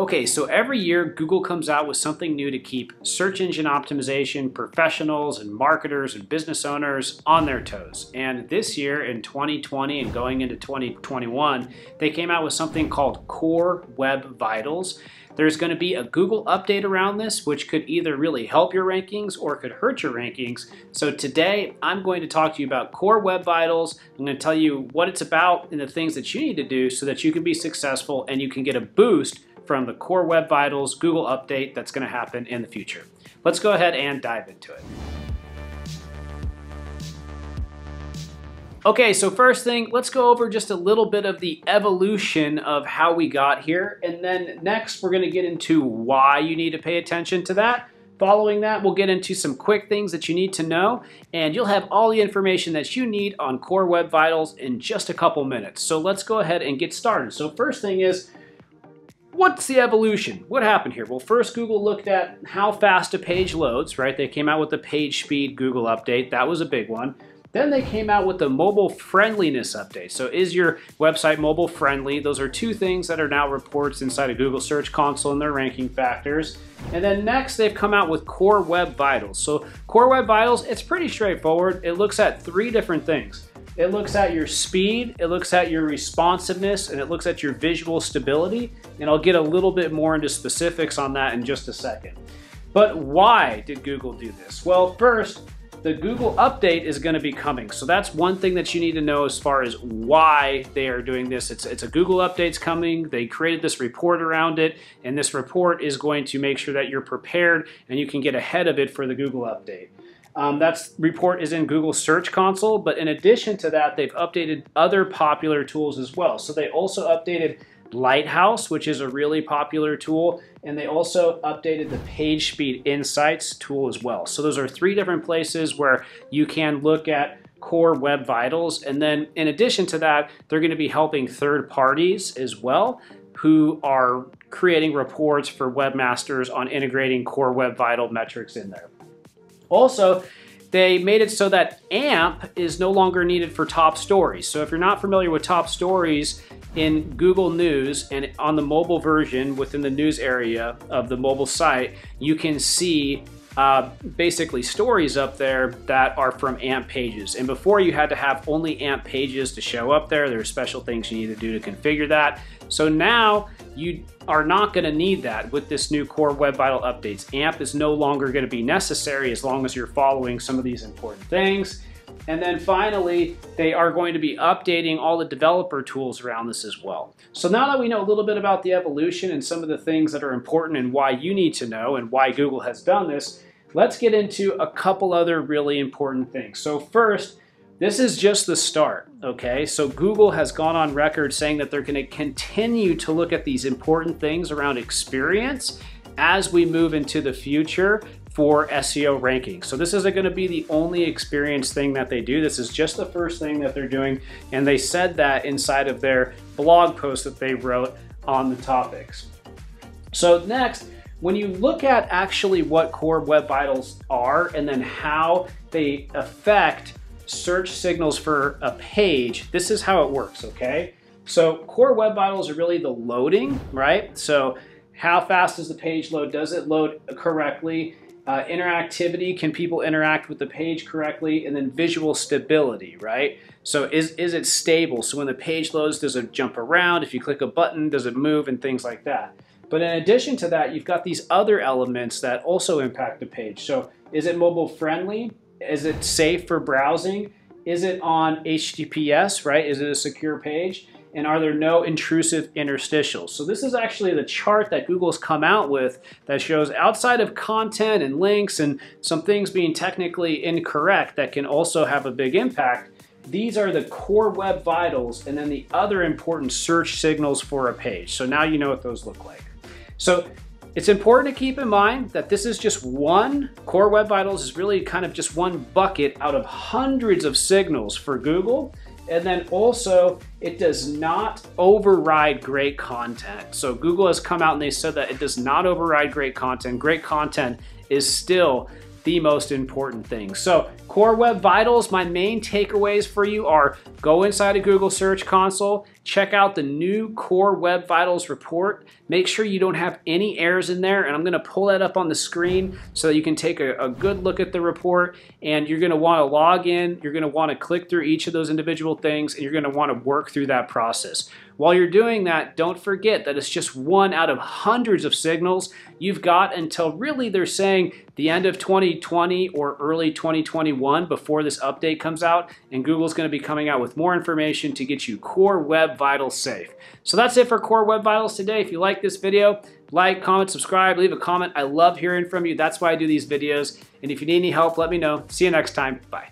Okay, so every year Google comes out with something new to keep search engine optimization professionals and marketers and business owners on their toes. And this year in 2020 and going into 2021, they came out with something called Core Web Vitals. There's going to be a Google update around this, which could either really help your rankings or could hurt your rankings. So today, I'm going to talk to you about Core Web Vitals. I'm going to tell you what it's about and the things that you need to do so that you can be successful and you can get a boost from the Core Web Vitals Google update that's going to happen in the future. Let's go ahead and dive into it. Okay, so first thing, let's go over just a little bit of the evolution of how we got here. And then next, we're going to get into why you need to pay attention to that. Following that, we'll get into some quick things that you need to know, and you'll have all the information that you need on Core Web Vitals in just a couple minutes. So let's go ahead and get started. So first thing is, what's the evolution? What happened here? Well, first Google looked at how fast a page loads, right? They came out with the page speed Google update. That was a big one. Then they came out with the mobile friendliness update. So is your website mobile friendly? Those are two things that are now reports inside of Google Search Console and their ranking factors. And then next they've come out with Core Web Vitals. So Core Web Vitals, it's pretty straightforward. It looks at three different things. It looks at your speed, it looks at your responsiveness, and it looks at your visual stability. And I'll get a little bit more into specifics on that in just a second. But why did Google do this? Well, first, the Google update is going to be coming. So that's one thing that you need to know as far as why they are doing this. It's, it's a Google update's coming. They created this report around it, and this report is going to make sure that you're prepared and you can get ahead of it for the Google update. Um, that report is in Google Search Console, but in addition to that, they've updated other popular tools as well. So they also updated Lighthouse, which is a really popular tool, and they also updated the Page Speed Insights tool as well. So those are three different places where you can look at core web vitals. And then in addition to that, they're going to be helping third parties as well who are creating reports for webmasters on integrating core web vital metrics in there. Also, they made it so that AMP is no longer needed for top stories. So if you're not familiar with top stories in Google News and on the mobile version within the news area of the mobile site, you can see uh, basically stories up there that are from AMP pages. And before you had to have only AMP pages to show up there. There are special things you need to do to configure that. So now you are not going to need that with this new Core Web Vital updates. AMP is no longer going to be necessary as long as you're following some of these important things. And then finally, they are going to be updating all the developer tools around this as well. So now that we know a little bit about the evolution and some of the things that are important and why you need to know and why Google has done this, let's get into a couple other really important things. So first, this is just the start, okay? So Google has gone on record saying that they're gonna continue to look at these important things around experience as we move into the future for SEO ranking. So this isn't gonna be the only experience thing that they do. This is just the first thing that they're doing. And they said that inside of their blog post that they wrote on the topics. So next, when you look at actually what core web vitals are and then how they affect search signals for a page, this is how it works, okay? So core web vitals are really the loading, right? So how fast does the page load? Does it load correctly? Uh, interactivity, can people interact with the page correctly? And then visual stability, right? So is, is it stable? So when the page loads, does it jump around? If you click a button, does it move and things like that? But in addition to that, you've got these other elements that also impact the page. So is it mobile friendly? Is it safe for browsing? Is it on HTTPS, right? Is it a secure page? And are there no intrusive interstitials? So this is actually the chart that Google's come out with that shows outside of content and links and some things being technically incorrect that can also have a big impact. These are the core web vitals and then the other important search signals for a page. So now you know what those look like. So it's important to keep in mind that this is just one, Core Web Vitals is really kind of just one bucket out of hundreds of signals for Google. And then also, it does not override great content. So Google has come out and they said that it does not override great content. Great content is still the most important thing. So Core Web Vitals, my main takeaways for you are go inside of Google Search Console, check out the new Core Web Vitals report. Make sure you don't have any errors in there, and I'm going to pull that up on the screen so that you can take a, a good look at the report. And you're going to want to log in, you're going to want to click through each of those individual things, and you're going to want to work through that process. While you're doing that, don't forget that it's just one out of hundreds of signals you've got until really they're saying the end of 2020 or early 2021 before this update comes out. And Google's going to be coming out with more information to get you Core Web Vitals safe. So that's it for Core Web Vitals today. If you like this video, like, comment, subscribe, leave a comment. I love hearing from you. That's why I do these videos. And if you need any help, let me know. See you next time. Bye.